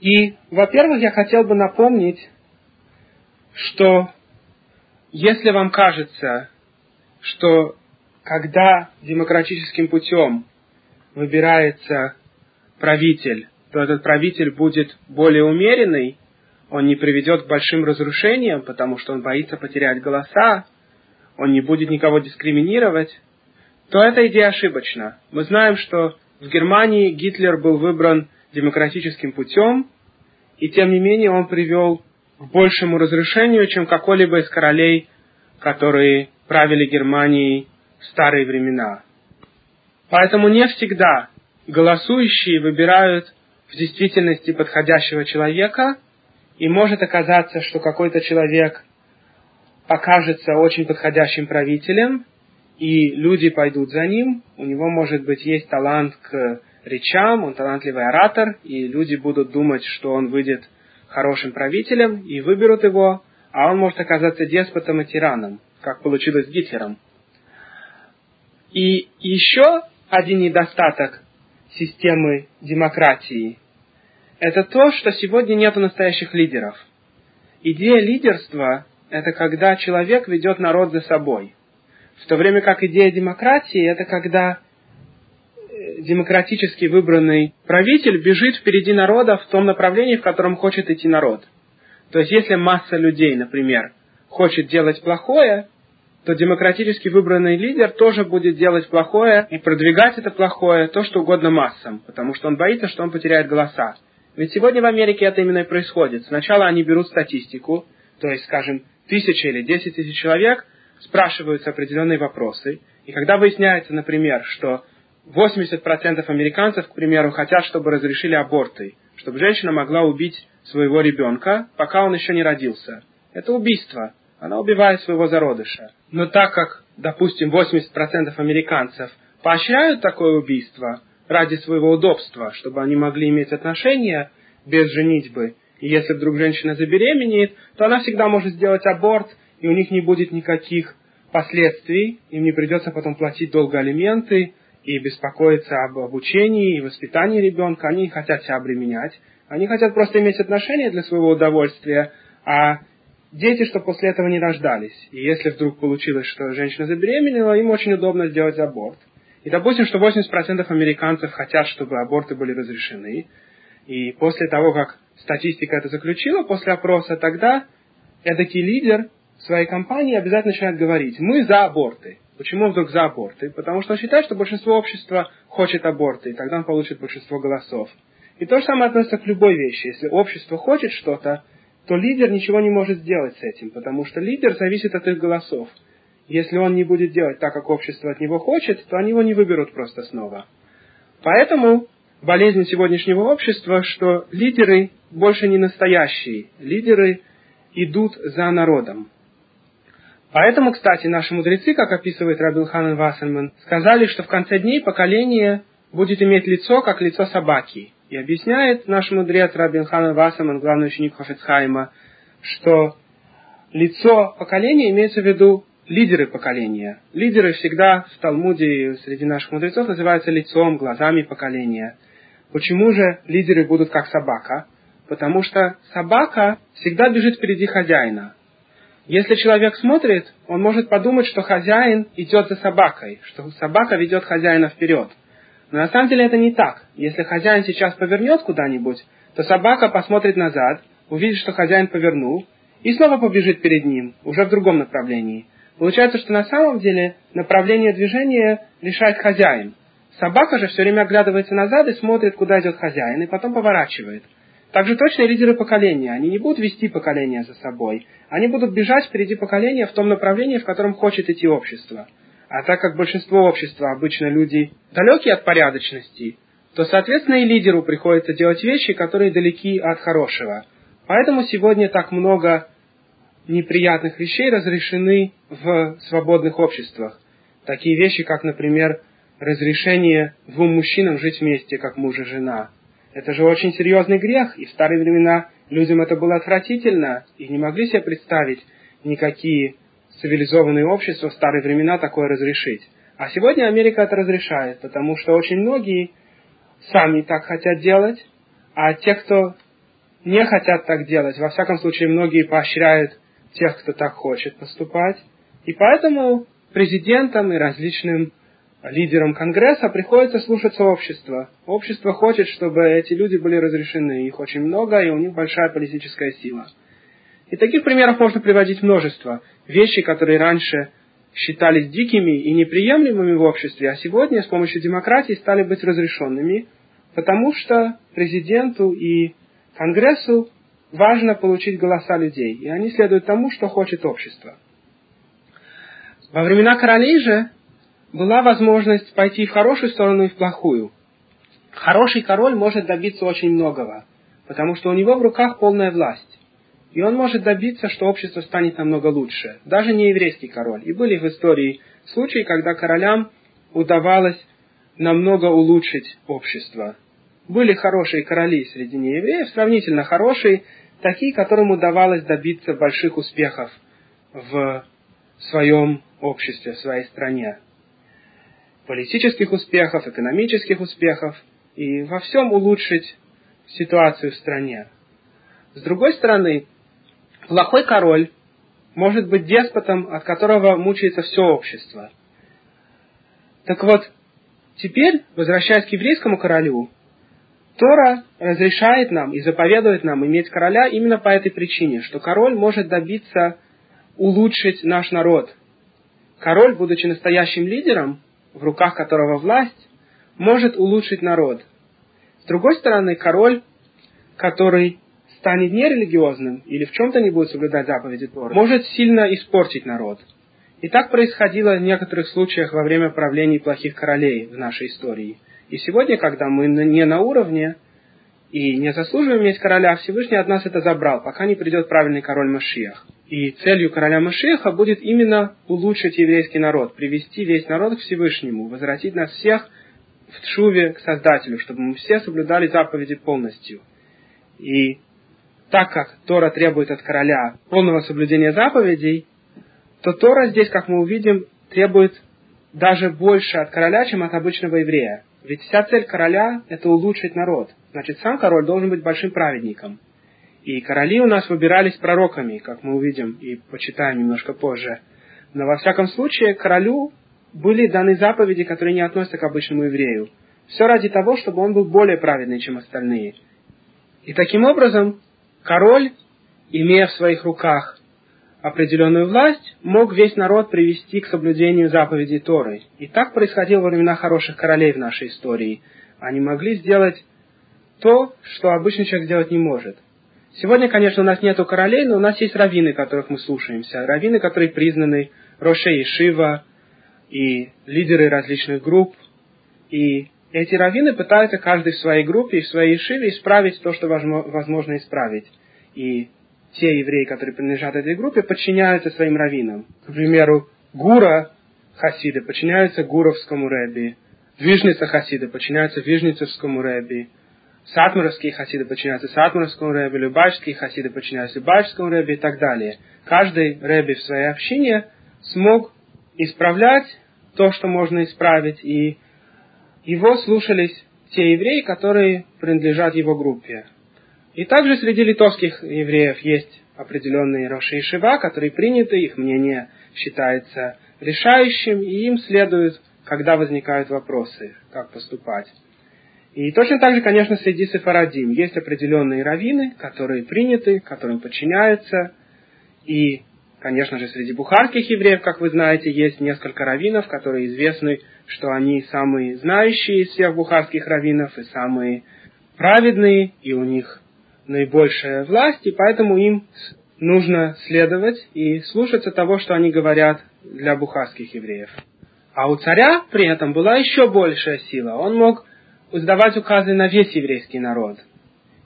И, во-первых, я хотел бы напомнить, что если вам кажется, что когда демократическим путем выбирается правитель, то этот правитель будет более умеренный, он не приведет к большим разрушениям, потому что он боится потерять голоса, он не будет никого дискриминировать, то эта идея ошибочна. Мы знаем, что в Германии Гитлер был выбран демократическим путем, и тем не менее он привел к большему разрушению, чем какой-либо из королей, которые правили Германией в старые времена. Поэтому не всегда голосующие выбирают в действительности подходящего человека, и может оказаться, что какой-то человек окажется очень подходящим правителем, и люди пойдут за ним, у него, может быть, есть талант к речам, он талантливый оратор, и люди будут думать, что он выйдет хорошим правителем, и выберут его, а он может оказаться деспотом и тираном, как получилось с Гитлером. И еще один недостаток системы демократии – это то, что сегодня нет настоящих лидеров. Идея лидерства – это когда человек ведет народ за собой. В то время как идея демократии – это когда демократически выбранный правитель бежит впереди народа в том направлении, в котором хочет идти народ. То есть, если масса людей, например, хочет делать плохое, то демократически выбранный лидер тоже будет делать плохое и продвигать это плохое, то, что угодно массам, потому что он боится, что он потеряет голоса. Ведь сегодня в Америке это именно и происходит. Сначала они берут статистику, то есть, скажем, тысяча или десять тысяч человек, спрашиваются определенные вопросы, и когда выясняется, например, что 80% американцев, к примеру, хотят, чтобы разрешили аборты, чтобы женщина могла убить своего ребенка, пока он еще не родился. Это убийство. Она убивает своего зародыша. Но так как, допустим, 80% американцев поощряют такое убийство ради своего удобства, чтобы они могли иметь отношения без женитьбы, и если вдруг женщина забеременеет, то она всегда может сделать аборт, и у них не будет никаких последствий, им не придется потом платить долго алименты и беспокоиться об обучении и воспитании ребенка, они не хотят себя обременять, они хотят просто иметь отношения для своего удовольствия, а дети, что после этого не рождались. И если вдруг получилось, что женщина забеременела, им очень удобно сделать аборт. И допустим, что 80% американцев хотят, чтобы аборты были разрешены. И после того, как статистика это заключила, после опроса, тогда эдакий лидер своей компании обязательно начинает говорить, мы за аборты. Почему вдруг за аборты? Потому что он считает, что большинство общества хочет аборты, и тогда он получит большинство голосов. И то же самое относится к любой вещи. Если общество хочет что-то, то лидер ничего не может сделать с этим, потому что лидер зависит от их голосов. Если он не будет делать так, как общество от него хочет, то они его не выберут просто снова. Поэтому болезнь сегодняшнего общества, что лидеры больше не настоящие. Лидеры идут за народом. Поэтому, кстати, наши мудрецы, как описывает Рабилханан Вассерман, сказали, что в конце дней поколение будет иметь лицо, как лицо собаки. И объясняет наш мудрец Рабин Хан Васаман, главный ученик Хофицхайма, что лицо поколения имеется в виду лидеры поколения. Лидеры всегда в Талмуде среди наших мудрецов называются лицом, глазами поколения. Почему же лидеры будут как собака? Потому что собака всегда бежит впереди хозяина. Если человек смотрит, он может подумать, что хозяин идет за собакой, что собака ведет хозяина вперед – но на самом деле это не так. Если хозяин сейчас повернет куда-нибудь, то собака посмотрит назад, увидит, что хозяин повернул, и снова побежит перед ним, уже в другом направлении. Получается, что на самом деле направление движения решает хозяин. Собака же все время оглядывается назад и смотрит, куда идет хозяин, и потом поворачивает. Также точно лидеры поколения. Они не будут вести поколение за собой. Они будут бежать впереди поколения в том направлении, в котором хочет идти общество. А так как большинство общества обычно люди далекие от порядочности, то, соответственно, и лидеру приходится делать вещи, которые далеки от хорошего. Поэтому сегодня так много неприятных вещей разрешены в свободных обществах. Такие вещи, как, например, разрешение двум мужчинам жить вместе, как муж и жена. Это же очень серьезный грех, и в старые времена людям это было отвратительно, и не могли себе представить никакие цивилизованные общества в старые времена такое разрешить. А сегодня Америка это разрешает, потому что очень многие сами так хотят делать, а те, кто не хотят так делать. Во всяком случае, многие поощряют тех, кто так хочет поступать. И поэтому президентам и различным лидерам Конгресса приходится слушаться общества. Общество хочет, чтобы эти люди были разрешены. Их очень много, и у них большая политическая сила. И таких примеров можно приводить множество. Вещи, которые раньше считались дикими и неприемлемыми в обществе, а сегодня с помощью демократии стали быть разрешенными, потому что президенту и Конгрессу важно получить голоса людей, и они следуют тому, что хочет общество. Во времена королей же была возможность пойти в хорошую сторону и в плохую. Хороший король может добиться очень многого, потому что у него в руках полная власть. И он может добиться, что общество станет намного лучше. Даже не еврейский король. И были в истории случаи, когда королям удавалось намного улучшить общество. Были хорошие короли среди неевреев, сравнительно хорошие, такие, которым удавалось добиться больших успехов в своем обществе, в своей стране. Политических успехов, экономических успехов и во всем улучшить ситуацию в стране. С другой стороны, плохой король может быть деспотом, от которого мучается все общество. Так вот, теперь, возвращаясь к еврейскому королю, Тора разрешает нам и заповедует нам иметь короля именно по этой причине, что король может добиться улучшить наш народ. Король, будучи настоящим лидером, в руках которого власть, может улучшить народ. С другой стороны, король, который станет нерелигиозным или в чем-то не будет соблюдать заповеди Торы, может сильно испортить народ. И так происходило в некоторых случаях во время правлений плохих королей в нашей истории – и сегодня, когда мы не на уровне и не заслуживаем иметь короля, Всевышний от нас это забрал, пока не придет правильный король Машиах. И целью короля Машиаха будет именно улучшить еврейский народ, привести весь народ к Всевышнему, возвратить нас всех в Тшуве к Создателю, чтобы мы все соблюдали заповеди полностью. И так как Тора требует от короля полного соблюдения заповедей, то Тора здесь, как мы увидим, требует даже больше от короля, чем от обычного еврея. Ведь вся цель короля – это улучшить народ. Значит, сам король должен быть большим праведником. И короли у нас выбирались пророками, как мы увидим и почитаем немножко позже. Но во всяком случае, королю были даны заповеди, которые не относятся к обычному еврею. Все ради того, чтобы он был более праведный, чем остальные. И таким образом, король, имея в своих руках определенную власть, мог весь народ привести к соблюдению заповедей Торы. И так происходило во времена хороших королей в нашей истории. Они могли сделать то, что обычный человек сделать не может. Сегодня, конечно, у нас нету королей, но у нас есть раввины, которых мы слушаемся. Раввины, которые признаны Роше и Шива, и лидеры различных групп. И эти раввины пытаются каждый в своей группе и в своей Шиве исправить то, что возможно исправить. И те евреи, которые принадлежат этой группе, подчиняются своим раввинам. К примеру, Гура хасиды подчиняются Гуровскому рэби, Вижница хасиды подчиняются Вижницевскому рэби, Сатмаровские хасиды подчиняются Сатмаровскому рэби, Любачские хасиды подчиняются Любачскому рэби и так далее. Каждый рэби в своей общине смог исправлять то, что можно исправить, и его слушались те евреи, которые принадлежат его группе. И также среди литовских евреев есть определенные Роши и Шива, которые приняты, их мнение считается решающим, и им следует, когда возникают вопросы, как поступать. И точно так же, конечно, среди сефарадим есть определенные раввины, которые приняты, которым подчиняются. И, конечно же, среди бухарских евреев, как вы знаете, есть несколько раввинов, которые известны, что они самые знающие из всех бухарских раввинов и самые праведные, и у них наибольшая власть, и поэтому им нужно следовать и слушаться того, что они говорят для бухарских евреев. А у царя при этом была еще большая сила. Он мог издавать указы на весь еврейский народ.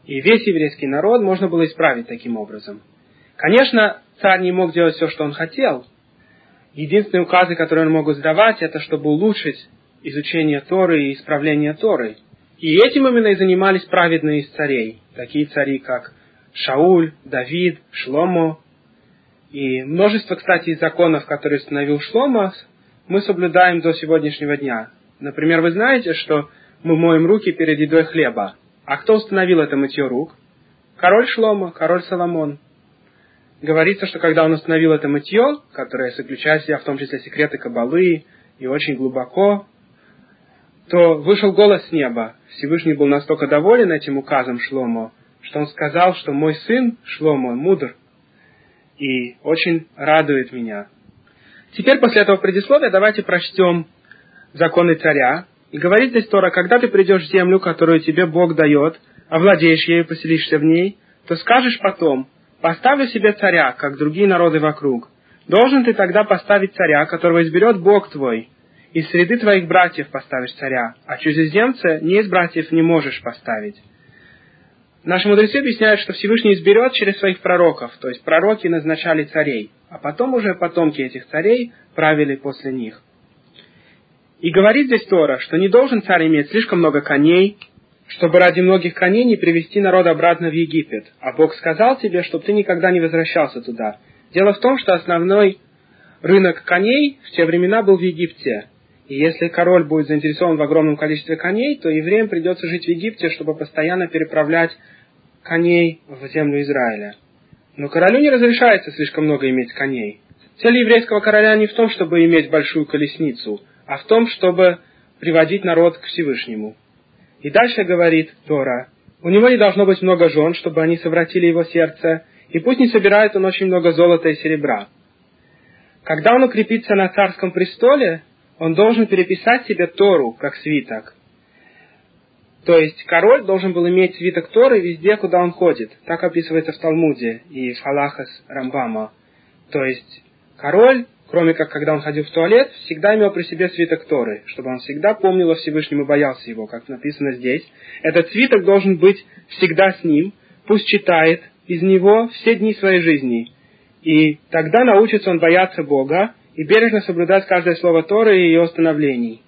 И весь еврейский народ можно было исправить таким образом. Конечно, царь не мог делать все, что он хотел. Единственные указы, которые он мог издавать, это чтобы улучшить изучение Торы и исправление Торы – и этим именно и занимались праведные из царей, такие цари, как Шауль, Давид, Шломо. И множество, кстати, законов, которые установил Шломо, мы соблюдаем до сегодняшнего дня. Например, вы знаете, что мы моем руки перед едой хлеба. А кто установил это мытье рук? король Шлома, король Соломон. Говорится, что когда он установил это мытье, которое заключает в себя в том числе секреты Кабалы и очень глубоко, то вышел голос с неба. Всевышний был настолько доволен этим указом Шломо, что он сказал, что мой сын Шломо мудр и очень радует меня. Теперь после этого предисловия давайте прочтем законы царя. И говорит здесь Тора, когда ты придешь в землю, которую тебе Бог дает, овладеешь ею, поселишься в ней, то скажешь потом, поставлю себе царя, как другие народы вокруг. Должен ты тогда поставить царя, которого изберет Бог твой, из среды твоих братьев поставишь царя, а чужеземца не из братьев не можешь поставить. Наши мудрецы объясняют, что Всевышний изберет через своих пророков, то есть пророки назначали царей, а потом уже потомки этих царей правили после них. И говорит здесь Тора, что не должен царь иметь слишком много коней, чтобы ради многих коней не привести народ обратно в Египет. А Бог сказал тебе, чтобы ты никогда не возвращался туда. Дело в том, что основной рынок коней в те времена был в Египте, и если король будет заинтересован в огромном количестве коней, то евреям придется жить в Египте, чтобы постоянно переправлять коней в землю Израиля. Но королю не разрешается слишком много иметь коней. Цель еврейского короля не в том, чтобы иметь большую колесницу, а в том, чтобы приводить народ к Всевышнему. И дальше говорит Тора, у него не должно быть много жен, чтобы они совратили его сердце, и пусть не собирает он очень много золота и серебра. Когда он укрепится на царском престоле, он должен переписать себе Тору как свиток. То есть король должен был иметь свиток Торы везде, куда он ходит. Так описывается в Талмуде и в Халахас Рамбама. То есть король, кроме как когда он ходил в туалет, всегда имел при себе свиток Торы, чтобы он всегда помнил о Всевышнем и боялся его, как написано здесь. Этот свиток должен быть всегда с ним, пусть читает из него все дни своей жизни. И тогда научится он бояться Бога, и бережно соблюдать каждое слово Торы и ее установлений.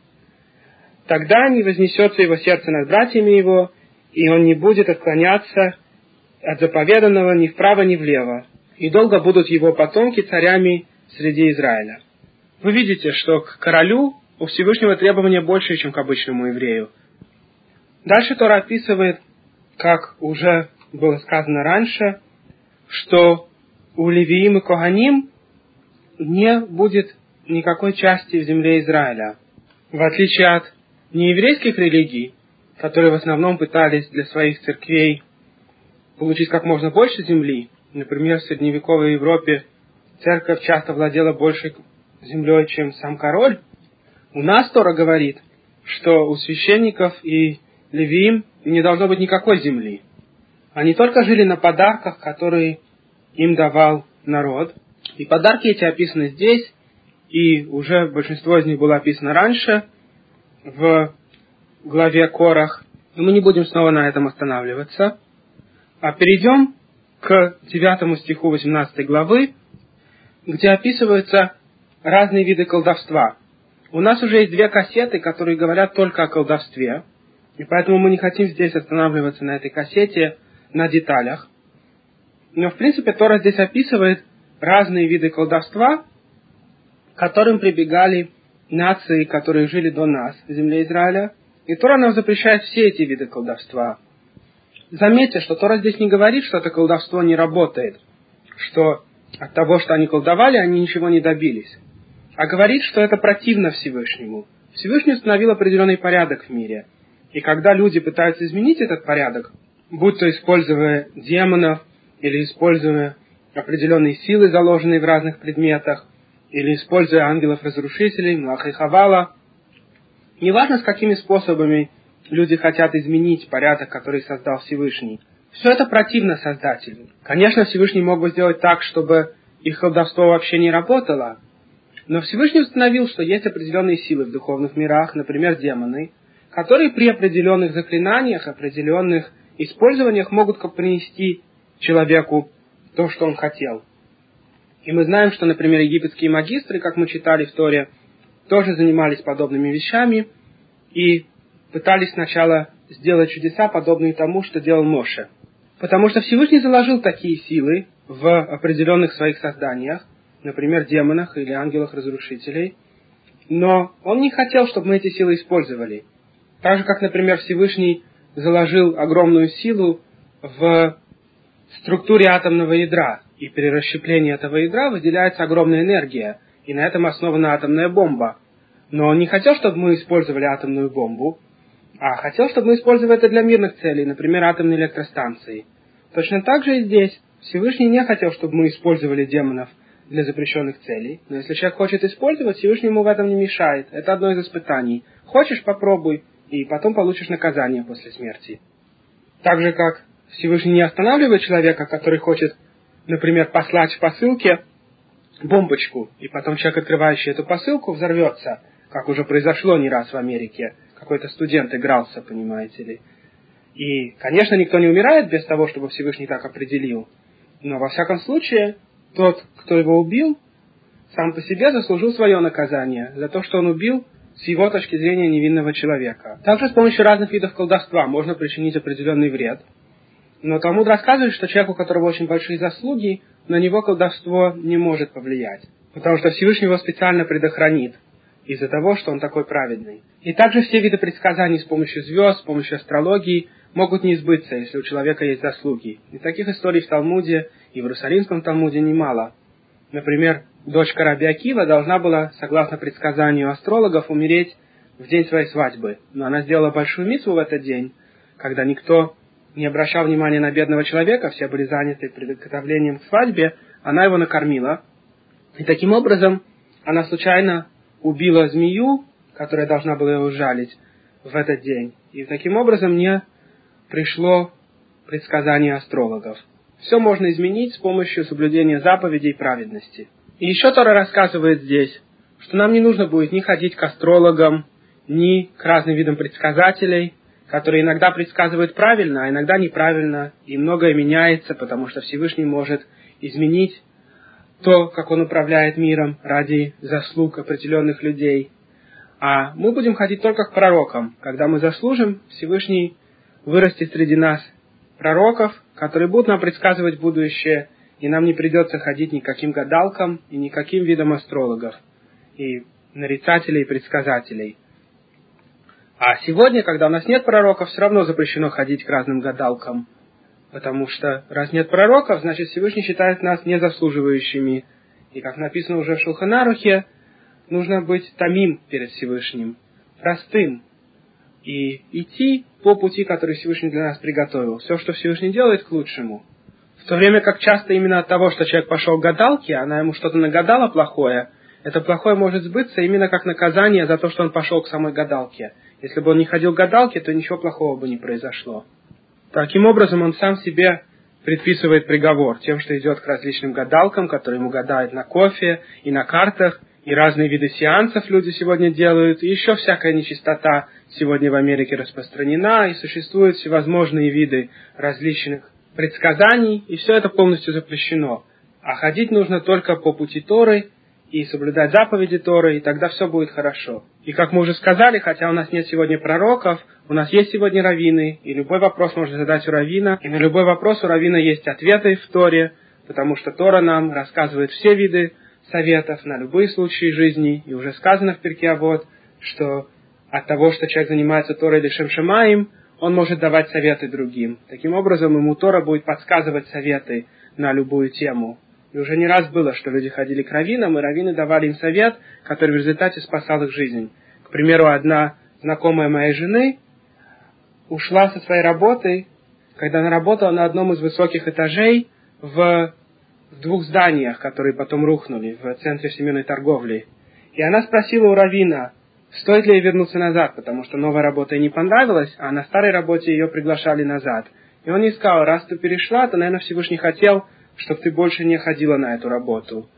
Тогда не вознесется его сердце над братьями его, и он не будет отклоняться от заповеданного ни вправо, ни влево. И долго будут его потомки царями среди Израиля. Вы видите, что к королю у Всевышнего требования больше, чем к обычному еврею. Дальше Тора описывает, как уже было сказано раньше, что у Левиим и Коганим не будет никакой части в земле Израиля. В отличие от нееврейских религий, которые в основном пытались для своих церквей получить как можно больше земли, например, в средневековой Европе церковь часто владела больше землей, чем сам король, у нас Тора говорит, что у священников и левиим не должно быть никакой земли. Они только жили на подарках, которые им давал народ, и подарки эти описаны здесь, и уже большинство из них было описано раньше, в главе Корах. И мы не будем снова на этом останавливаться. А перейдем к 9 стиху 18 главы, где описываются разные виды колдовства. У нас уже есть две кассеты, которые говорят только о колдовстве, и поэтому мы не хотим здесь останавливаться на этой кассете на деталях. Но, в принципе, Тора здесь описывает разные виды колдовства, к которым прибегали нации, которые жили до нас в земле Израиля. И Тора нам запрещает все эти виды колдовства. Заметьте, что Тора здесь не говорит, что это колдовство не работает, что от того, что они колдовали, они ничего не добились, а говорит, что это противно Всевышнему. Всевышний установил определенный порядок в мире. И когда люди пытаются изменить этот порядок, будь то используя демонов или используя определенные силы, заложенные в разных предметах, или используя ангелов-разрушителей, Млаха и Хавала. Неважно, с какими способами люди хотят изменить порядок, который создал Всевышний. Все это противно Создателю. Конечно, Всевышний мог бы сделать так, чтобы их колдовство вообще не работало, но Всевышний установил, что есть определенные силы в духовных мирах, например, демоны, которые при определенных заклинаниях, определенных использованиях могут принести человеку то, что он хотел. И мы знаем, что, например, египетские магистры, как мы читали в Торе, тоже занимались подобными вещами и пытались сначала сделать чудеса, подобные тому, что делал Моше. Потому что Всевышний заложил такие силы в определенных своих созданиях, например, демонах или ангелах-разрушителей, но он не хотел, чтобы мы эти силы использовали. Так же, как, например, Всевышний заложил огромную силу в структуре атомного ядра, и при расщеплении этого ядра выделяется огромная энергия, и на этом основана атомная бомба. Но он не хотел, чтобы мы использовали атомную бомбу, а хотел, чтобы мы использовали это для мирных целей, например, атомной электростанции. Точно так же и здесь. Всевышний не хотел, чтобы мы использовали демонов для запрещенных целей. Но если человек хочет использовать, Всевышний ему в этом не мешает. Это одно из испытаний. Хочешь, попробуй, и потом получишь наказание после смерти. Так же, как Всевышний не останавливает человека, который хочет, например, послать в посылке бомбочку, и потом человек, открывающий эту посылку, взорвется, как уже произошло не раз в Америке. Какой-то студент игрался, понимаете ли. И, конечно, никто не умирает без того, чтобы Всевышний так определил. Но, во всяком случае, тот, кто его убил, сам по себе заслужил свое наказание за то, что он убил с его точки зрения невинного человека. Также с помощью разных видов колдовства можно причинить определенный вред – но Талмуд рассказывает, что человек, у которого очень большие заслуги, на него колдовство не может повлиять. Потому что Всевышний его специально предохранит из-за того, что он такой праведный. И также все виды предсказаний с помощью звезд, с помощью астрологии могут не сбыться, если у человека есть заслуги. И таких историй в Талмуде и в Иерусалимском Талмуде немало. Например, дочка Раби Акива должна была, согласно предсказанию астрологов, умереть в день своей свадьбы. Но она сделала большую митву в этот день, когда никто не обращал внимания на бедного человека, все были заняты приготовлением к свадьбе, она его накормила. И таким образом она случайно убила змею, которая должна была его жалить в этот день. И таким образом мне пришло предсказание астрологов. Все можно изменить с помощью соблюдения заповедей праведности. И еще Тора рассказывает здесь, что нам не нужно будет ни ходить к астрологам, ни к разным видам предсказателей – которые иногда предсказывают правильно, а иногда неправильно, и многое меняется, потому что Всевышний может изменить то, как он управляет миром ради заслуг определенных людей. А мы будем ходить только к пророкам. Когда мы заслужим, Всевышний вырастет среди нас пророков, которые будут нам предсказывать будущее, и нам не придется ходить никаким гадалкам и никаким видам астрологов, и нарицателей и предсказателей. А сегодня, когда у нас нет пророков, все равно запрещено ходить к разным гадалкам. Потому что раз нет пророков, значит Всевышний считает нас незаслуживающими. И как написано уже в Шулханарухе, нужно быть тамим перед Всевышним, простым, и идти по пути, который Всевышний для нас приготовил. Все, что Всевышний делает, к лучшему. В то время как часто именно от того, что человек пошел к гадалке, она ему что-то нагадала плохое, это плохое может сбыться именно как наказание за то, что он пошел к самой гадалке. Если бы он не ходил к гадалке, то ничего плохого бы не произошло. Таким образом, он сам себе предписывает приговор тем, что идет к различным гадалкам, которые ему гадают на кофе и на картах, и разные виды сеансов люди сегодня делают, и еще всякая нечистота сегодня в Америке распространена, и существуют всевозможные виды различных предсказаний, и все это полностью запрещено. А ходить нужно только по пути Торы и соблюдать заповеди Торы, и тогда все будет хорошо. И как мы уже сказали, хотя у нас нет сегодня пророков, у нас есть сегодня раввины, и любой вопрос можно задать у раввина, и на любой вопрос у раввина есть ответы в Торе, потому что Тора нам рассказывает все виды советов на любые случаи жизни, и уже сказано в Перке вот, что от того, что человек занимается Торой Лешем Шамаем, он может давать советы другим. Таким образом, ему Тора будет подсказывать советы на любую тему. И уже не раз было, что люди ходили к раввинам, и раввины давали им совет, который в результате спасал их жизнь. К примеру, одна знакомая моей жены ушла со своей работы, когда она работала на одном из высоких этажей в двух зданиях, которые потом рухнули в центре всемирной торговли. И она спросила у равина, стоит ли ей вернуться назад, потому что новая работа ей не понравилась, а на старой работе ее приглашали назад. И он ей сказал, раз ты перешла, то, наверное, Всевышний хотел, чтобы ты больше не ходила на эту работу.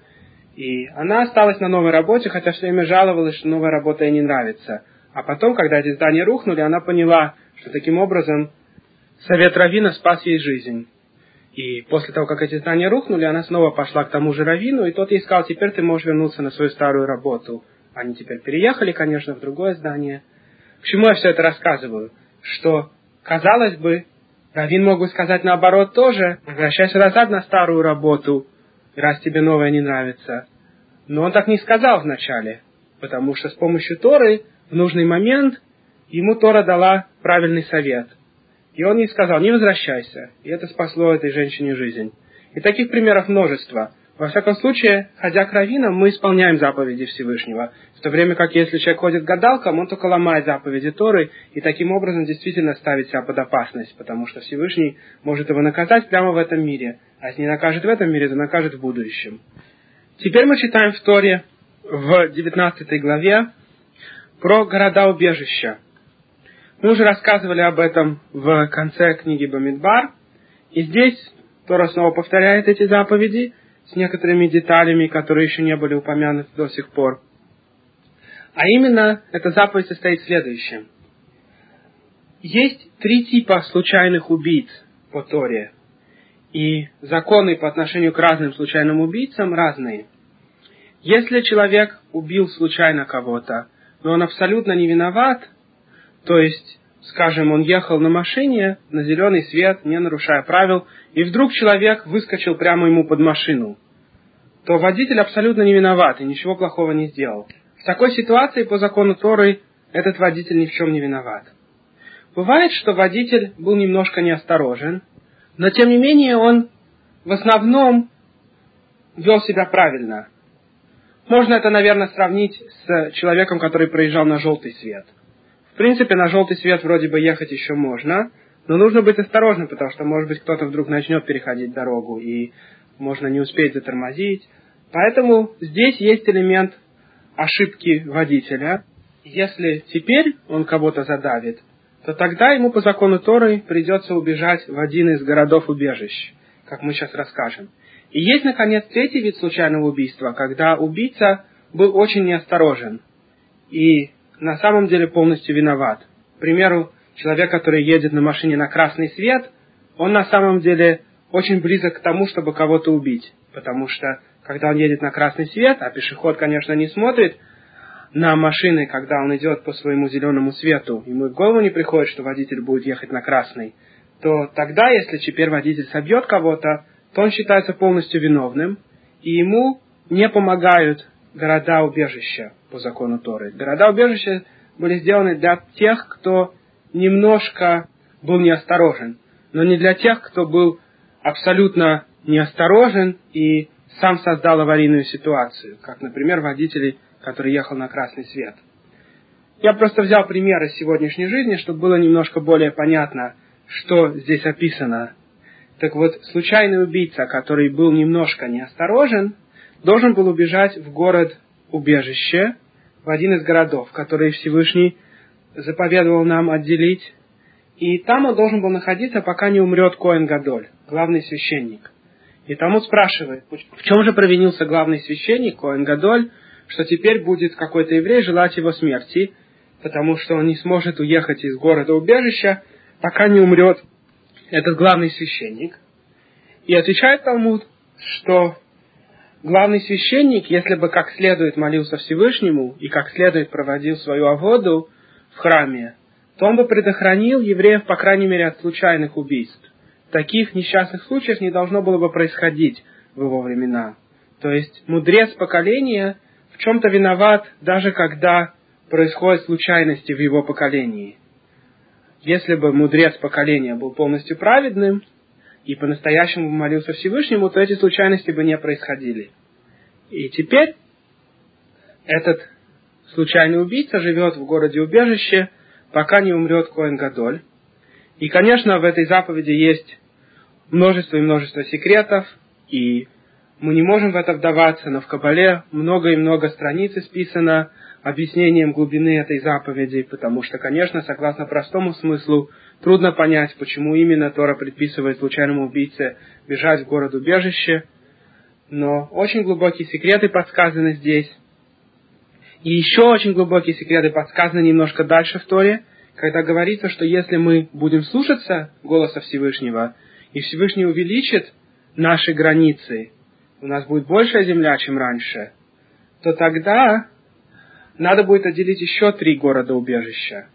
И она осталась на новой работе, хотя все время жаловалась, что новая работа ей не нравится. А потом, когда эти здания рухнули, она поняла, что таким образом совет Равина спас ей жизнь. И после того, как эти здания рухнули, она снова пошла к тому же Равину, и тот ей сказал, теперь ты можешь вернуться на свою старую работу. Они теперь переехали, конечно, в другое здание. К чему я все это рассказываю? Что, казалось бы, Равин мог бы сказать наоборот тоже, возвращайся назад на старую работу, раз тебе новая не нравится. Но он так не сказал вначале, потому что с помощью Торы в нужный момент ему Тора дала правильный совет. И он ей сказал, не возвращайся. И это спасло этой женщине жизнь. И таких примеров множество. Во всяком случае, ходя к раввинам, мы исполняем заповеди Всевышнего. То время как если человек ходит к гадалкам, он только ломает заповеди Торы и таким образом действительно ставит себя под опасность, потому что Всевышний может его наказать прямо в этом мире. А если не накажет в этом мире, то накажет в будущем. Теперь мы читаем в Торе в 19 главе про города-убежища. Мы уже рассказывали об этом в конце книги Бамидбар. И здесь Тора снова повторяет эти заповеди с некоторыми деталями, которые еще не были упомянуты до сих пор. А именно, эта заповедь состоит в следующем. Есть три типа случайных убийц по Торе. И законы по отношению к разным случайным убийцам разные. Если человек убил случайно кого-то, но он абсолютно не виноват, то есть, скажем, он ехал на машине на зеленый свет, не нарушая правил, и вдруг человек выскочил прямо ему под машину, то водитель абсолютно не виноват и ничего плохого не сделал. В такой ситуации по закону Торы этот водитель ни в чем не виноват. Бывает, что водитель был немножко неосторожен, но тем не менее он в основном вел себя правильно. Можно это, наверное, сравнить с человеком, который проезжал на желтый свет – в принципе, на желтый свет вроде бы ехать еще можно, но нужно быть осторожным, потому что, может быть, кто-то вдруг начнет переходить дорогу, и можно не успеть затормозить. Поэтому здесь есть элемент ошибки водителя. Если теперь он кого-то задавит, то тогда ему по закону Торы придется убежать в один из городов-убежищ, как мы сейчас расскажем. И есть, наконец, третий вид случайного убийства, когда убийца был очень неосторожен и на самом деле полностью виноват. К примеру, человек, который едет на машине на красный свет, он на самом деле очень близок к тому, чтобы кого-то убить. Потому что, когда он едет на красный свет, а пешеход, конечно, не смотрит на машины, когда он идет по своему зеленому свету, ему в голову не приходит, что водитель будет ехать на красный, то тогда, если теперь водитель собьет кого-то, то он считается полностью виновным, и ему не помогают города-убежища по закону Торы. Города-убежища были сделаны для тех, кто немножко был неосторожен, но не для тех, кто был абсолютно неосторожен и сам создал аварийную ситуацию, как, например, водитель, который ехал на красный свет. Я просто взял примеры из сегодняшней жизни, чтобы было немножко более понятно, что здесь описано. Так вот, случайный убийца, который был немножко неосторожен, должен был убежать в город-убежище, в один из городов, который Всевышний заповедовал нам отделить. И там он должен был находиться, пока не умрет Коэн Гадоль, главный священник. И тому спрашивает, в чем же провинился главный священник Коэн Гадоль, что теперь будет какой-то еврей желать его смерти, потому что он не сможет уехать из города-убежища, пока не умрет этот главный священник. И отвечает Талмуд, что главный священник, если бы как следует молился Всевышнему и как следует проводил свою аводу в храме, то он бы предохранил евреев, по крайней мере, от случайных убийств. Таких несчастных случаев не должно было бы происходить в его времена. То есть мудрец поколения в чем-то виноват, даже когда происходят случайности в его поколении. Если бы мудрец поколения был полностью праведным, и по-настоящему молился Всевышнему, то эти случайности бы не происходили. И теперь этот случайный убийца живет в городе-убежище, пока не умрет Коэн Гадоль. И, конечно, в этой заповеди есть множество и множество секретов, и мы не можем в это вдаваться, но в Кабале много и много страниц исписано объяснением глубины этой заповеди, потому что, конечно, согласно простому смыслу, трудно понять, почему именно Тора предписывает случайному убийце бежать в город-убежище, но очень глубокие секреты подсказаны здесь. И еще очень глубокие секреты подсказаны немножко дальше в Торе, когда говорится, что если мы будем слушаться голоса Всевышнего, и Всевышний увеличит наши границы, у нас будет большая земля, чем раньше, то тогда надо будет отделить еще три города-убежища.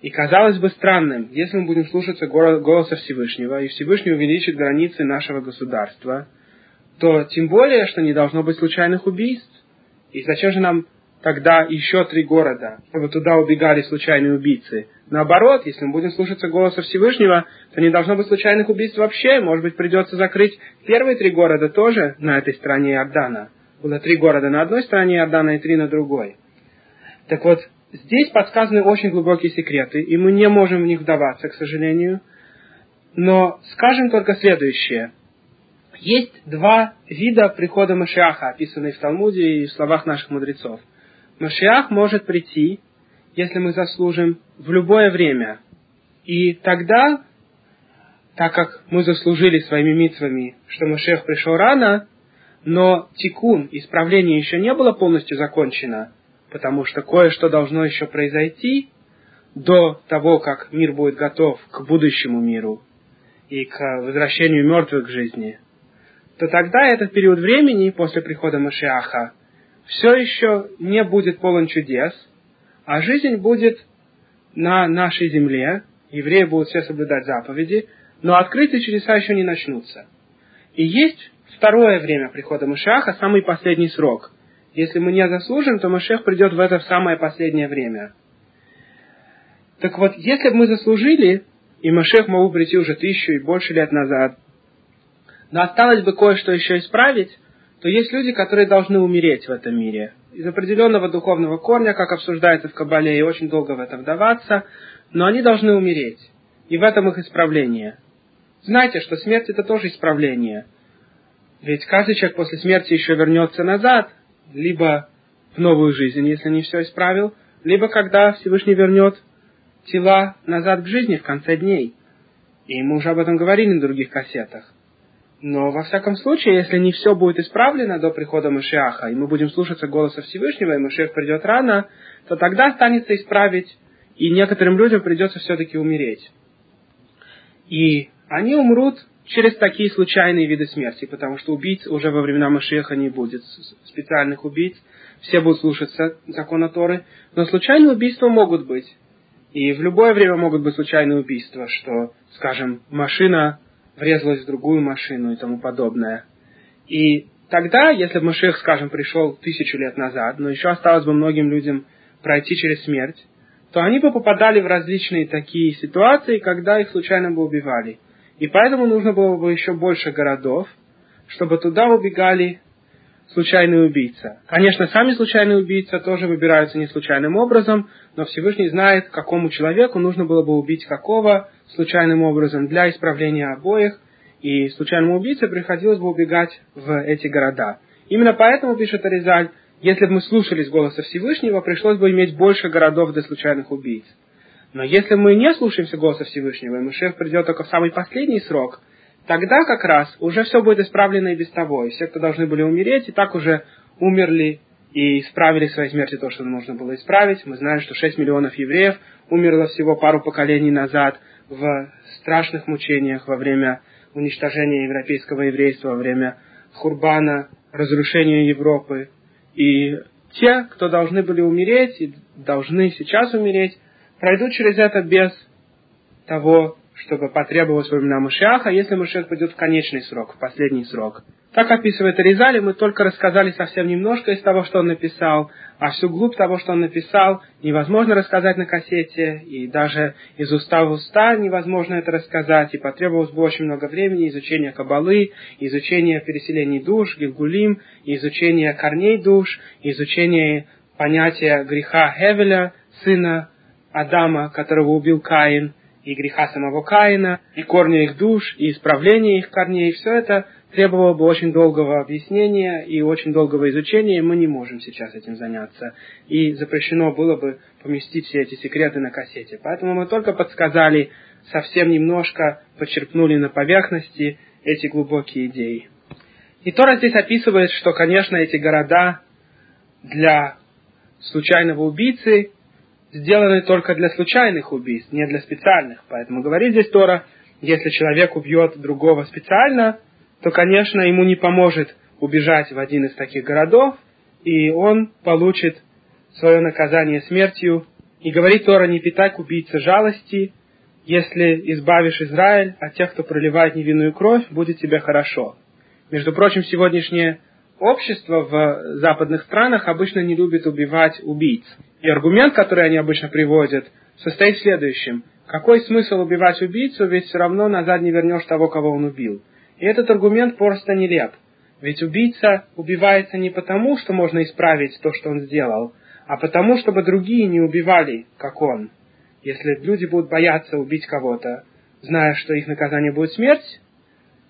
И казалось бы странным, если мы будем слушаться голоса Всевышнего, и Всевышний увеличит границы нашего государства, то тем более, что не должно быть случайных убийств. И зачем же нам тогда еще три города, чтобы туда убегали случайные убийцы. Наоборот, если мы будем слушаться голоса Всевышнего, то не должно быть случайных убийств вообще. Может быть, придется закрыть первые три города тоже на этой стороне Иордана. Было три города на одной стороне Иордана и три на другой. Так вот, здесь подсказаны очень глубокие секреты, и мы не можем в них вдаваться, к сожалению. Но скажем только следующее. Есть два вида прихода Машиаха, описанные в Талмуде и в словах наших мудрецов. Машиах может прийти, если мы заслужим, в любое время. И тогда, так как мы заслужили своими митвами, что Машиах пришел рано, но тикун, исправление еще не было полностью закончено, потому что кое-что должно еще произойти до того, как мир будет готов к будущему миру и к возвращению мертвых к жизни, то тогда этот период времени после прихода Машиаха все еще не будет полон чудес, а жизнь будет на нашей земле, евреи будут все соблюдать заповеди, но открытые чудеса еще не начнутся. И есть второе время прихода Машиаха, самый последний срок. Если мы не заслужим, то Машех придет в это в самое последнее время. Так вот, если бы мы заслужили, и Машех мог прийти уже тысячу и больше лет назад, но осталось бы кое-что еще исправить, то есть люди, которые должны умереть в этом мире. Из определенного духовного корня, как обсуждается в Кабале, и очень долго в это вдаваться, но они должны умереть. И в этом их исправление. Знайте, что смерть это тоже исправление. Ведь каждый человек после смерти еще вернется назад, либо в новую жизнь, если не все исправил, либо когда Всевышний вернет тела назад к жизни в конце дней. И мы уже об этом говорили на других кассетах. Но, во всяком случае, если не все будет исправлено до прихода Машиаха, и мы будем слушаться голоса Всевышнего, и Машиах придет рано, то тогда останется исправить, и некоторым людям придется все-таки умереть. И они умрут через такие случайные виды смерти, потому что убийц уже во времена Машиаха не будет, специальных убийц, все будут слушаться закона Торы, но случайные убийства могут быть. И в любое время могут быть случайные убийства, что, скажем, машина врезалась в другую машину и тому подобное. И тогда, если бы Машех, скажем, пришел тысячу лет назад, но еще осталось бы многим людям пройти через смерть, то они бы попадали в различные такие ситуации, когда их случайно бы убивали. И поэтому нужно было бы еще больше городов, чтобы туда убегали случайный убийца. Конечно, сами случайные убийцы тоже выбираются не случайным образом, но Всевышний знает, какому человеку нужно было бы убить какого случайным образом для исправления обоих, и случайному убийце приходилось бы убегать в эти города. Именно поэтому, пишет Аризаль, если бы мы слушались голоса Всевышнего, пришлось бы иметь больше городов для случайных убийц. Но если мы не слушаемся голоса Всевышнего, и Мушех придет только в самый последний срок, тогда как раз уже все будет исправлено и без того. И все, кто должны были умереть, и так уже умерли и исправили в своей смерти то, что нужно было исправить. Мы знаем, что 6 миллионов евреев умерло всего пару поколений назад в страшных мучениях во время уничтожения европейского еврейства, во время Хурбана, разрушения Европы. И те, кто должны были умереть и должны сейчас умереть, пройдут через это без того, чтобы потребовалось времена Машиаха, если Машиах придет в конечный срок, в последний срок. Так описывает Аризали, мы только рассказали совсем немножко из того, что он написал, а всю глубь того, что он написал, невозможно рассказать на кассете, и даже из уста в уста невозможно это рассказать, и потребовалось бы очень много времени изучения Кабалы, изучения переселений душ, Гилгулим, изучения корней душ, изучения понятия греха Хевеля, сына Адама, которого убил Каин, и греха самого Каина, и корня их душ, и исправления их корней, все это требовало бы очень долгого объяснения и очень долгого изучения, и мы не можем сейчас этим заняться. И запрещено было бы поместить все эти секреты на кассете. Поэтому мы только подсказали, совсем немножко почерпнули на поверхности эти глубокие идеи. И Тора здесь описывает, что, конечно, эти города для случайного убийцы сделаны только для случайных убийств, не для специальных. Поэтому говорит здесь Тора, если человек убьет другого специально, то, конечно, ему не поможет убежать в один из таких городов, и он получит свое наказание смертью. И говорит Тора, не питай к убийце жалости, если избавишь Израиль от тех, кто проливает невинную кровь, будет тебе хорошо. Между прочим, сегодняшнее общество в западных странах обычно не любит убивать убийц. И аргумент, который они обычно приводят, состоит в следующем. Какой смысл убивать убийцу, ведь все равно назад не вернешь того, кого он убил. И этот аргумент просто нелеп. Ведь убийца убивается не потому, что можно исправить то, что он сделал, а потому, чтобы другие не убивали, как он. Если люди будут бояться убить кого-то, зная, что их наказание будет смерть,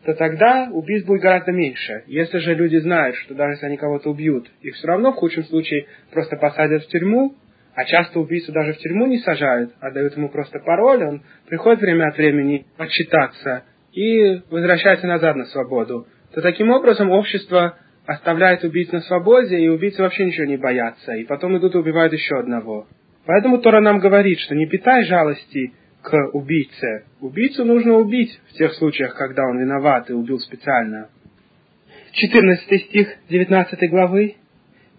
то тогда убийств будет гораздо меньше. Если же люди знают, что даже если они кого-то убьют, их все равно в худшем случае просто посадят в тюрьму, а часто убийцу даже в тюрьму не сажают, а дают ему просто пароль, он приходит время от времени отчитаться и возвращается назад на свободу, то таким образом общество оставляет убийц на свободе, и убийцы вообще ничего не боятся, и потом идут и убивают еще одного. Поэтому Тора нам говорит, что не питай жалости к убийце. Убийцу нужно убить в тех случаях, когда он виноват и убил специально. 14 стих 19 главы.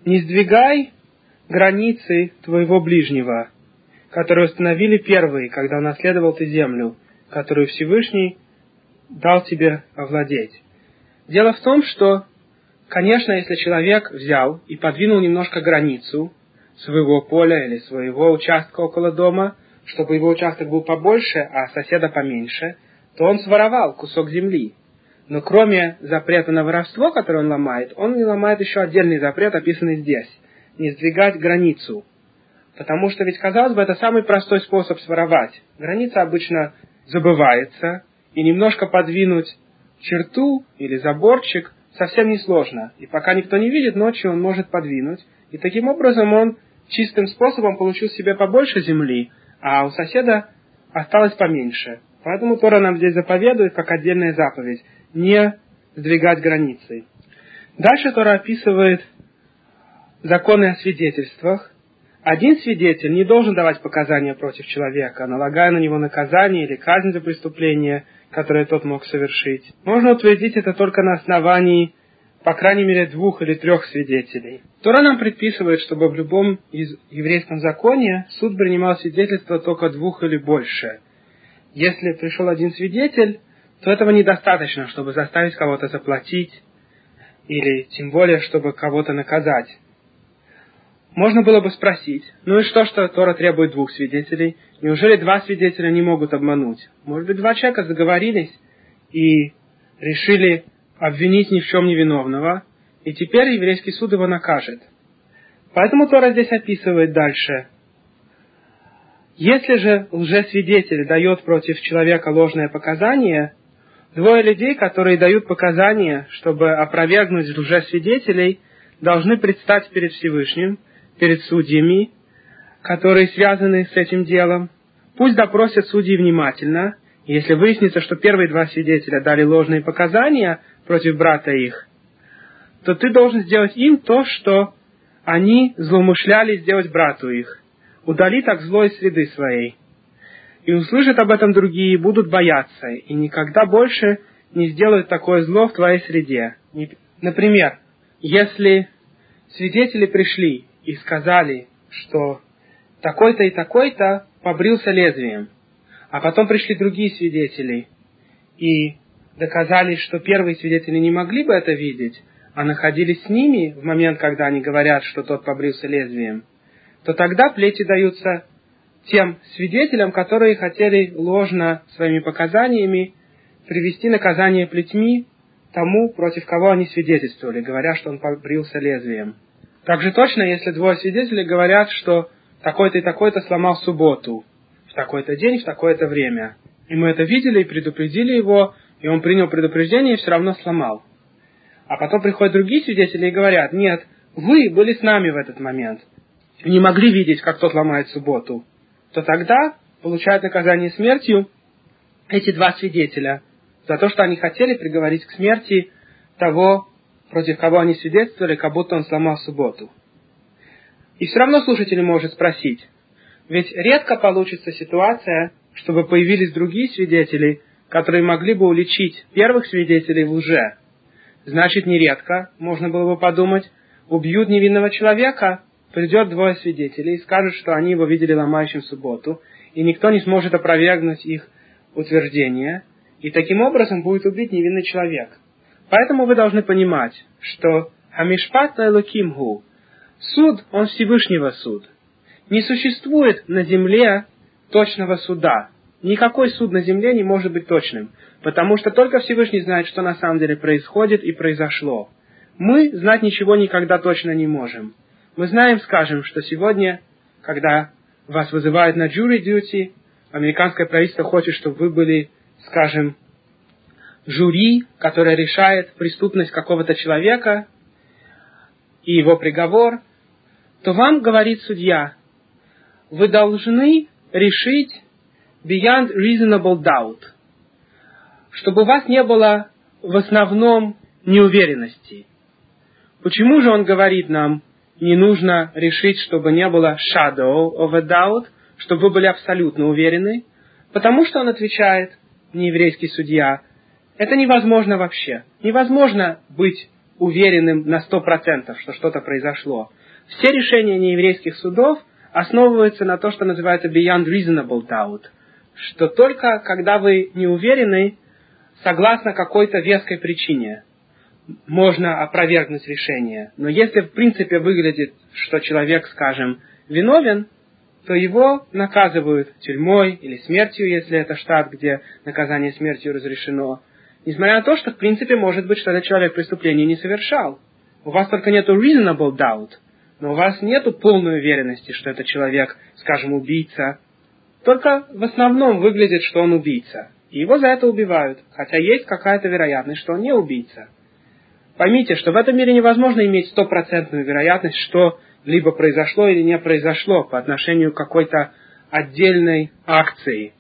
«Не сдвигай границы твоего ближнего, которые установили первые, когда унаследовал ты землю, которую Всевышний дал тебе овладеть». Дело в том, что, конечно, если человек взял и подвинул немножко границу своего поля или своего участка около дома, чтобы его участок был побольше, а соседа поменьше, то он своровал кусок земли. Но кроме запрета на воровство, который он ломает, он не ломает еще отдельный запрет, описанный здесь. Не сдвигать границу. Потому что ведь, казалось бы, это самый простой способ своровать. Граница обычно забывается, и немножко подвинуть черту или заборчик совсем несложно. И пока никто не видит, ночью он может подвинуть. И таким образом он чистым способом получил себе побольше земли, а у соседа осталось поменьше. Поэтому Тора нам здесь заповедует, как отдельная заповедь, не сдвигать границы. Дальше Тора описывает законы о свидетельствах. Один свидетель не должен давать показания против человека, налагая на него наказание или казнь за преступление, которое тот мог совершить. Можно утвердить это только на основании по крайней мере, двух или трех свидетелей. Тора нам предписывает, чтобы в любом из еврейском законе суд принимал свидетельство только двух или больше. Если пришел один свидетель, то этого недостаточно, чтобы заставить кого-то заплатить, или тем более, чтобы кого-то наказать. Можно было бы спросить, ну и что, что Тора требует двух свидетелей? Неужели два свидетеля не могут обмануть? Может быть, два человека заговорились и решили обвинить ни в чем невиновного, и теперь еврейский суд его накажет. Поэтому Тора здесь описывает дальше. Если же лжесвидетель дает против человека ложное показание, двое людей, которые дают показания, чтобы опровергнуть лжесвидетелей, должны предстать перед Всевышним, перед судьями, которые связаны с этим делом. Пусть допросят судьи внимательно, если выяснится, что первые два свидетеля дали ложные показания, против брата их, то ты должен сделать им то, что они злоумышляли сделать брату их. Удали так зло из среды своей. И услышат об этом другие, и будут бояться, и никогда больше не сделают такое зло в твоей среде. Например, если свидетели пришли и сказали, что такой-то и такой-то побрился лезвием, а потом пришли другие свидетели и доказали, что первые свидетели не могли бы это видеть, а находились с ними в момент, когда они говорят, что тот побрился лезвием, то тогда плети даются тем свидетелям, которые хотели ложно своими показаниями привести наказание плетьми тому, против кого они свидетельствовали, говоря, что он побрился лезвием. Также точно, если двое свидетелей говорят, что такой-то и такой-то сломал субботу в такой-то день, в такое-то время. И мы это видели и предупредили его, и он принял предупреждение и все равно сломал. А потом приходят другие свидетели и говорят, нет, вы были с нами в этот момент, не могли видеть, как тот ломает субботу, то тогда получают наказание смертью эти два свидетеля за то, что они хотели приговорить к смерти того, против кого они свидетельствовали, как будто он сломал субботу. И все равно слушатель может спросить, ведь редко получится ситуация, чтобы появились другие свидетели, которые могли бы уличить первых свидетелей в лже. Значит, нередко, можно было бы подумать, убьют невинного человека, придет двое свидетелей и скажут, что они его видели ломающим субботу, и никто не сможет опровергнуть их утверждение, и таким образом будет убит невинный человек. Поэтому вы должны понимать, что Хамишпат Элокимгу. Суд, он Всевышнего суд. Не существует на земле точного суда. Никакой суд на земле не может быть точным, потому что только Всевышний знает, что на самом деле происходит и произошло. Мы знать ничего никогда точно не можем. Мы знаем, скажем, что сегодня, когда вас вызывают на jury duty, американское правительство хочет, чтобы вы были, скажем, жюри, которое решает преступность какого-то человека и его приговор, то вам говорит судья, вы должны решить beyond reasonable doubt, чтобы у вас не было в основном неуверенности. Почему же он говорит нам, не нужно решить, чтобы не было shadow of a doubt, чтобы вы были абсолютно уверены? Потому что он отвечает, нееврейский судья, это невозможно вообще. Невозможно быть уверенным на сто процентов, что что-то произошло. Все решения нееврейских судов основываются на то, что называется beyond reasonable doubt, что только когда вы не уверены, согласно какой-то веской причине, можно опровергнуть решение. Но если в принципе выглядит, что человек, скажем, виновен, то его наказывают тюрьмой или смертью, если это штат, где наказание смертью разрешено. Несмотря на то, что в принципе может быть, что этот человек преступление не совершал. У вас только нету reasonable doubt, но у вас нету полной уверенности, что этот человек, скажем, убийца. Только в основном выглядит, что он убийца. И его за это убивают, хотя есть какая-то вероятность, что он не убийца. Поймите, что в этом мире невозможно иметь стопроцентную вероятность, что либо произошло или не произошло по отношению к какой-то отдельной акции.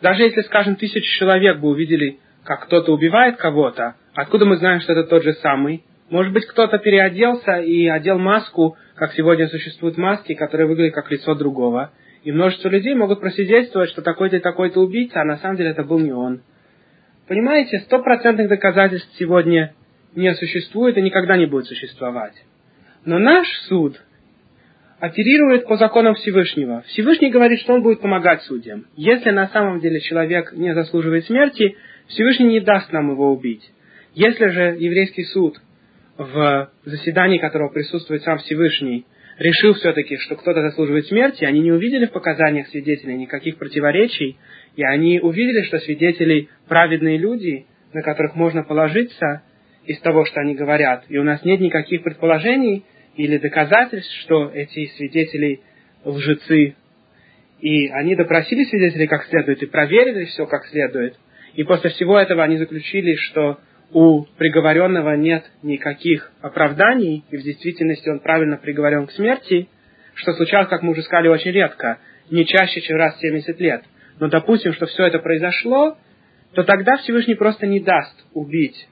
Даже если, скажем, тысячи человек бы увидели, как кто-то убивает кого-то, откуда мы знаем, что это тот же самый? Может быть, кто-то переоделся и одел маску, как сегодня существуют маски, которые выглядят как лицо другого. И множество людей могут просвидетельствовать, что такой-то и такой-то убийца, а на самом деле это был не он. Понимаете, стопроцентных доказательств сегодня не существует и никогда не будет существовать. Но наш суд оперирует по законам Всевышнего. Всевышний говорит, что он будет помогать судьям. Если на самом деле человек не заслуживает смерти, Всевышний не даст нам его убить. Если же еврейский суд в заседании которого присутствует сам Всевышний, решил все-таки, что кто-то заслуживает смерти, они не увидели в показаниях свидетелей никаких противоречий, и они увидели, что свидетели праведные люди, на которых можно положиться, из того, что они говорят, и у нас нет никаких предположений или доказательств, что эти свидетели лжецы, и они допросили свидетелей как следует и проверили все как следует, и после всего этого они заключили, что у приговоренного нет никаких оправданий, и в действительности он правильно приговорен к смерти, что случалось, как мы уже сказали, очень редко, не чаще, чем раз в 70 лет. Но допустим, что все это произошло, то тогда Всевышний просто не даст убить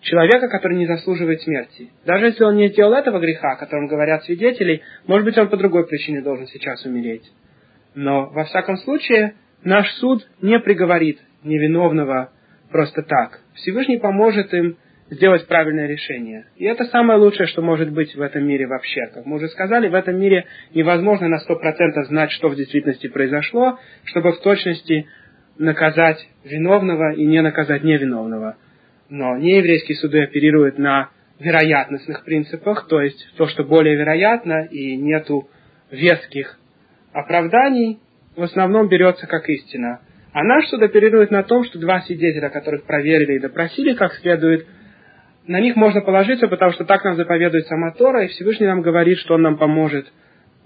человека, который не заслуживает смерти. Даже если он не сделал этого греха, о котором говорят свидетели, может быть, он по другой причине должен сейчас умереть. Но, во всяком случае, наш суд не приговорит невиновного просто так. Всевышний поможет им сделать правильное решение. И это самое лучшее, что может быть в этом мире вообще. Как мы уже сказали, в этом мире невозможно на сто процентов знать, что в действительности произошло, чтобы в точности наказать виновного и не наказать невиновного. Но нееврейские суды оперируют на вероятностных принципах, то есть то, что более вероятно и нету веских оправданий, в основном берется как истина. А наш суд оперирует на том, что два свидетеля, которых проверили и допросили как следует, на них можно положиться, потому что так нам заповедует сама Тора, и Всевышний нам говорит, что Он нам поможет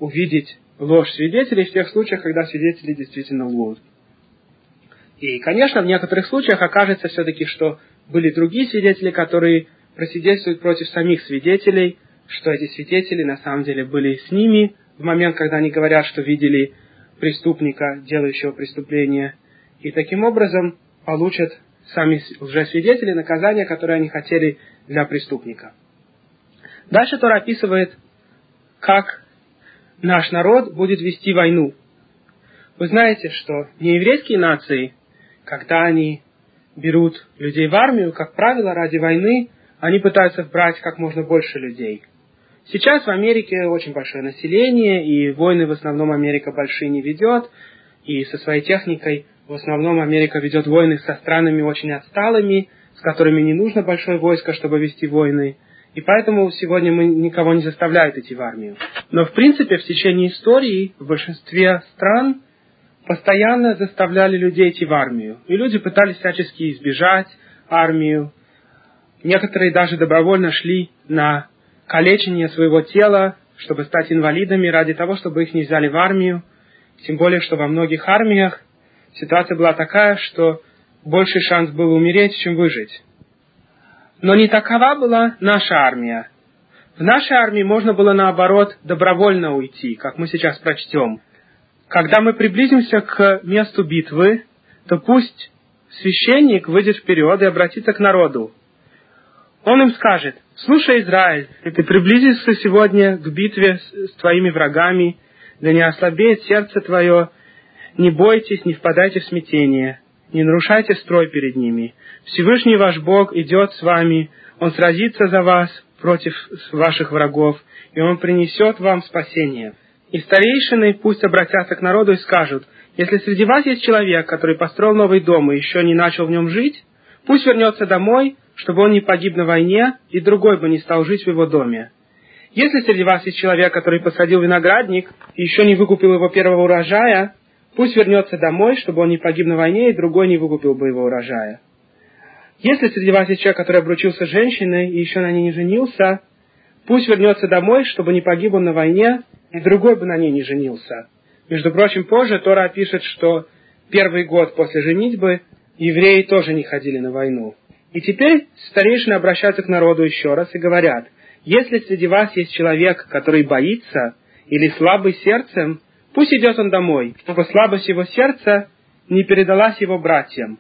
увидеть ложь свидетелей в тех случаях, когда свидетели действительно лгут. И, конечно, в некоторых случаях окажется все-таки, что были другие свидетели, которые просвидетельствуют против самих свидетелей, что эти свидетели на самом деле были с ними в момент, когда они говорят, что видели преступника, делающего преступление, и таким образом получат сами лжесвидетели наказание, которое они хотели для преступника. Дальше Тора описывает, как наш народ будет вести войну. Вы знаете, что нееврейские нации, когда они берут людей в армию, как правило, ради войны, они пытаются брать как можно больше людей. Сейчас в Америке очень большое население, и войны в основном Америка большие не ведет, и со своей техникой в основном Америка ведет войны со странами очень отсталыми, с которыми не нужно большое войско, чтобы вести войны. И поэтому сегодня мы никого не заставляют идти в армию. Но в принципе в течение истории в большинстве стран постоянно заставляли людей идти в армию. И люди пытались всячески избежать армию. Некоторые даже добровольно шли на калечение своего тела, чтобы стать инвалидами ради того, чтобы их не взяли в армию. Тем более, что во многих армиях ситуация была такая, что больший шанс был умереть, чем выжить. Но не такова была наша армия. В нашей армии можно было, наоборот, добровольно уйти, как мы сейчас прочтем. Когда мы приблизимся к месту битвы, то пусть священник выйдет вперед и обратится к народу. Он им скажет, слушай, Израиль, ты приблизишься сегодня к битве с твоими врагами, да не ослабеет сердце твое, не бойтесь, не впадайте в смятение не нарушайте строй перед ними. Всевышний ваш Бог идет с вами, Он сразится за вас против ваших врагов, и Он принесет вам спасение. И старейшины пусть обратятся к народу и скажут, если среди вас есть человек, который построил новый дом и еще не начал в нем жить, пусть вернется домой, чтобы он не погиб на войне, и другой бы не стал жить в его доме. Если среди вас есть человек, который посадил виноградник и еще не выкупил его первого урожая, Пусть вернется домой, чтобы он не погиб на войне, и другой не выкупил бы его урожая. Если среди вас есть человек, который обручился женщиной и еще на ней не женился, пусть вернется домой, чтобы не погиб он на войне, и другой бы на ней не женился. Между прочим, позже Тора пишет, что первый год после женитьбы евреи тоже не ходили на войну. И теперь старейшины обращаются к народу еще раз и говорят, если среди вас есть человек, который боится или слабый сердцем, Пусть идет он домой, чтобы слабость его сердца не передалась его братьям.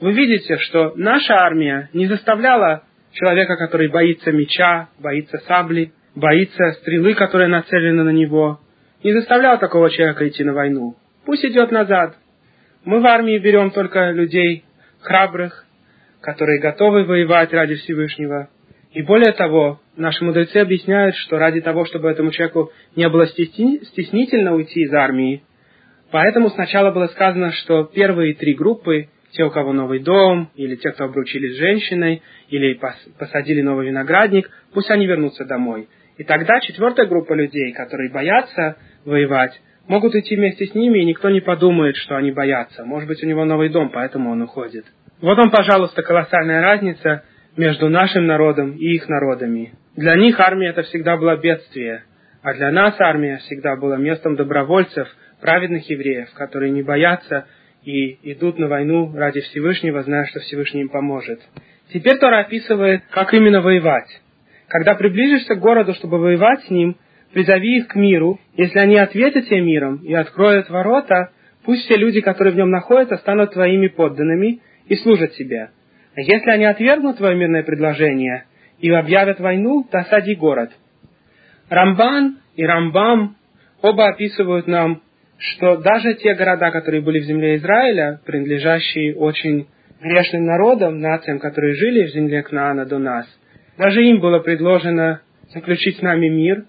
Вы видите, что наша армия не заставляла человека, который боится меча, боится сабли, боится стрелы, которая нацелена на него, не заставляла такого человека идти на войну. Пусть идет назад. Мы в армии берем только людей храбрых, которые готовы воевать ради Всевышнего, и более того, наши мудрецы объясняют, что ради того, чтобы этому человеку не было стеснительно уйти из армии, поэтому сначала было сказано, что первые три группы, те, у кого новый дом, или те, кто обручились с женщиной, или посадили новый виноградник, пусть они вернутся домой. И тогда четвертая группа людей, которые боятся воевать, могут идти вместе с ними, и никто не подумает, что они боятся. Может быть, у него новый дом, поэтому он уходит. Вот вам, пожалуйста, колоссальная разница между нашим народом и их народами. Для них армия это всегда было бедствие, а для нас армия всегда была местом добровольцев, праведных евреев, которые не боятся и идут на войну ради Всевышнего, зная, что Всевышний им поможет. Теперь Тора описывает, как именно воевать. Когда приближишься к городу, чтобы воевать с ним, призови их к миру. Если они ответят тебе миром и откроют ворота, пусть все люди, которые в нем находятся, станут твоими подданными и служат тебе. Если они отвергнут твое мирное предложение и объявят войну, то осади город. Рамбан и Рамбам оба описывают нам, что даже те города, которые были в земле Израиля, принадлежащие очень грешным народам, нациям, которые жили в земле Кнаана до нас, даже им было предложено заключить с нами мир,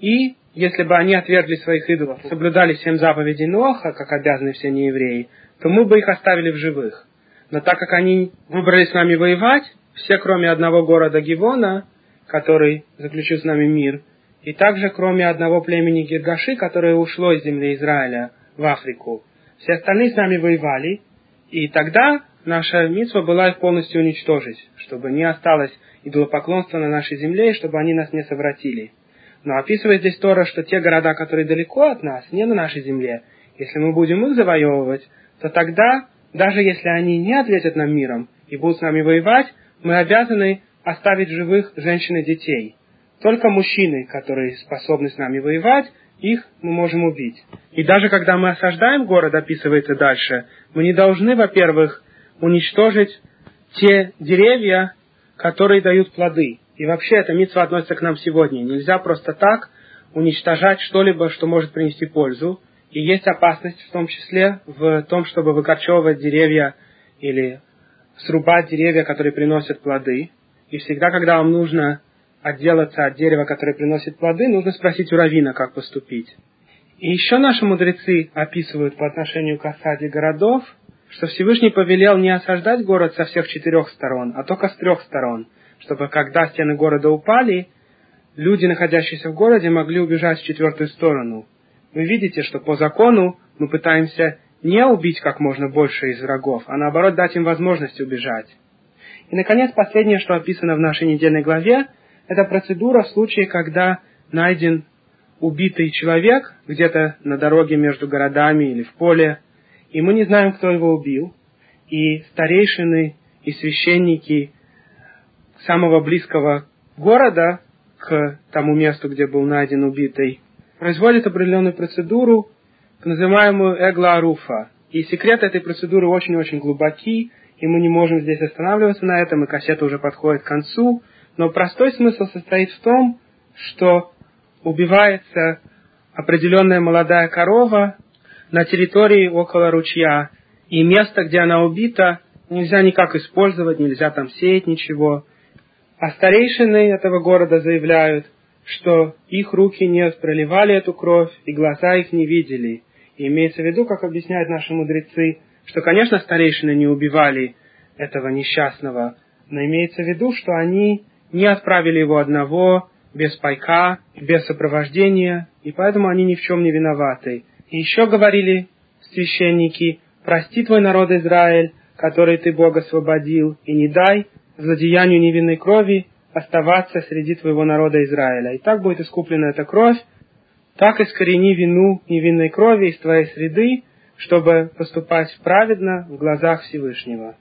и если бы они отвергли своих идолов, соблюдали семь заповедей Ноха, как обязаны все неевреи, то мы бы их оставили в живых. Но так как они выбрали с нами воевать, все кроме одного города Гивона, который заключил с нами мир, и также кроме одного племени Гиргаши, которое ушло из земли Израиля в Африку, все остальные с нами воевали, и тогда наша митва была их полностью уничтожить, чтобы не осталось идолопоклонства на нашей земле, и чтобы они нас не совратили. Но описывает здесь Тора, что те города, которые далеко от нас, не на нашей земле, если мы будем их завоевывать, то тогда даже если они не ответят нам миром и будут с нами воевать, мы обязаны оставить живых женщин и детей. Только мужчины, которые способны с нами воевать, их мы можем убить. И даже когда мы осаждаем город, описывается дальше, мы не должны, во-первых, уничтожить те деревья, которые дают плоды. И вообще эта митва относится к нам сегодня. Нельзя просто так уничтожать что-либо, что может принести пользу. И есть опасность в том числе в том, чтобы выкорчевывать деревья или срубать деревья, которые приносят плоды. И всегда, когда вам нужно отделаться от дерева, которое приносит плоды, нужно спросить у равина, как поступить. И еще наши мудрецы описывают по отношению к осаде городов, что Всевышний повелел не осаждать город со всех четырех сторон, а только с трех сторон. чтобы когда стены города упали, люди, находящиеся в городе, могли убежать в четвертую сторону. Вы видите, что по закону мы пытаемся не убить как можно больше из врагов, а наоборот дать им возможность убежать. И, наконец, последнее, что описано в нашей недельной главе, это процедура в случае, когда найден убитый человек где-то на дороге между городами или в поле, и мы не знаем, кто его убил, и старейшины и священники самого близкого города к тому месту, где был найден убитый, производят определенную процедуру, называемую эглоаруфа. И секрет этой процедуры очень-очень глубоки, и мы не можем здесь останавливаться на этом, и кассета уже подходит к концу. Но простой смысл состоит в том, что убивается определенная молодая корова на территории около ручья, и место, где она убита, нельзя никак использовать, нельзя там сеять ничего. А старейшины этого города заявляют, что их руки не проливали эту кровь, и глаза их не видели. И имеется в виду, как объясняют наши мудрецы, что, конечно, старейшины не убивали этого несчастного, но имеется в виду, что они не отправили его одного, без пайка, без сопровождения, и поэтому они ни в чем не виноваты. И еще говорили священники, прости твой народ Израиль, который ты Бог освободил, и не дай злодеянию невинной крови оставаться среди твоего народа Израиля. И так будет искуплена эта кровь, так искорени вину невинной крови из твоей среды, чтобы поступать праведно в глазах Всевышнего.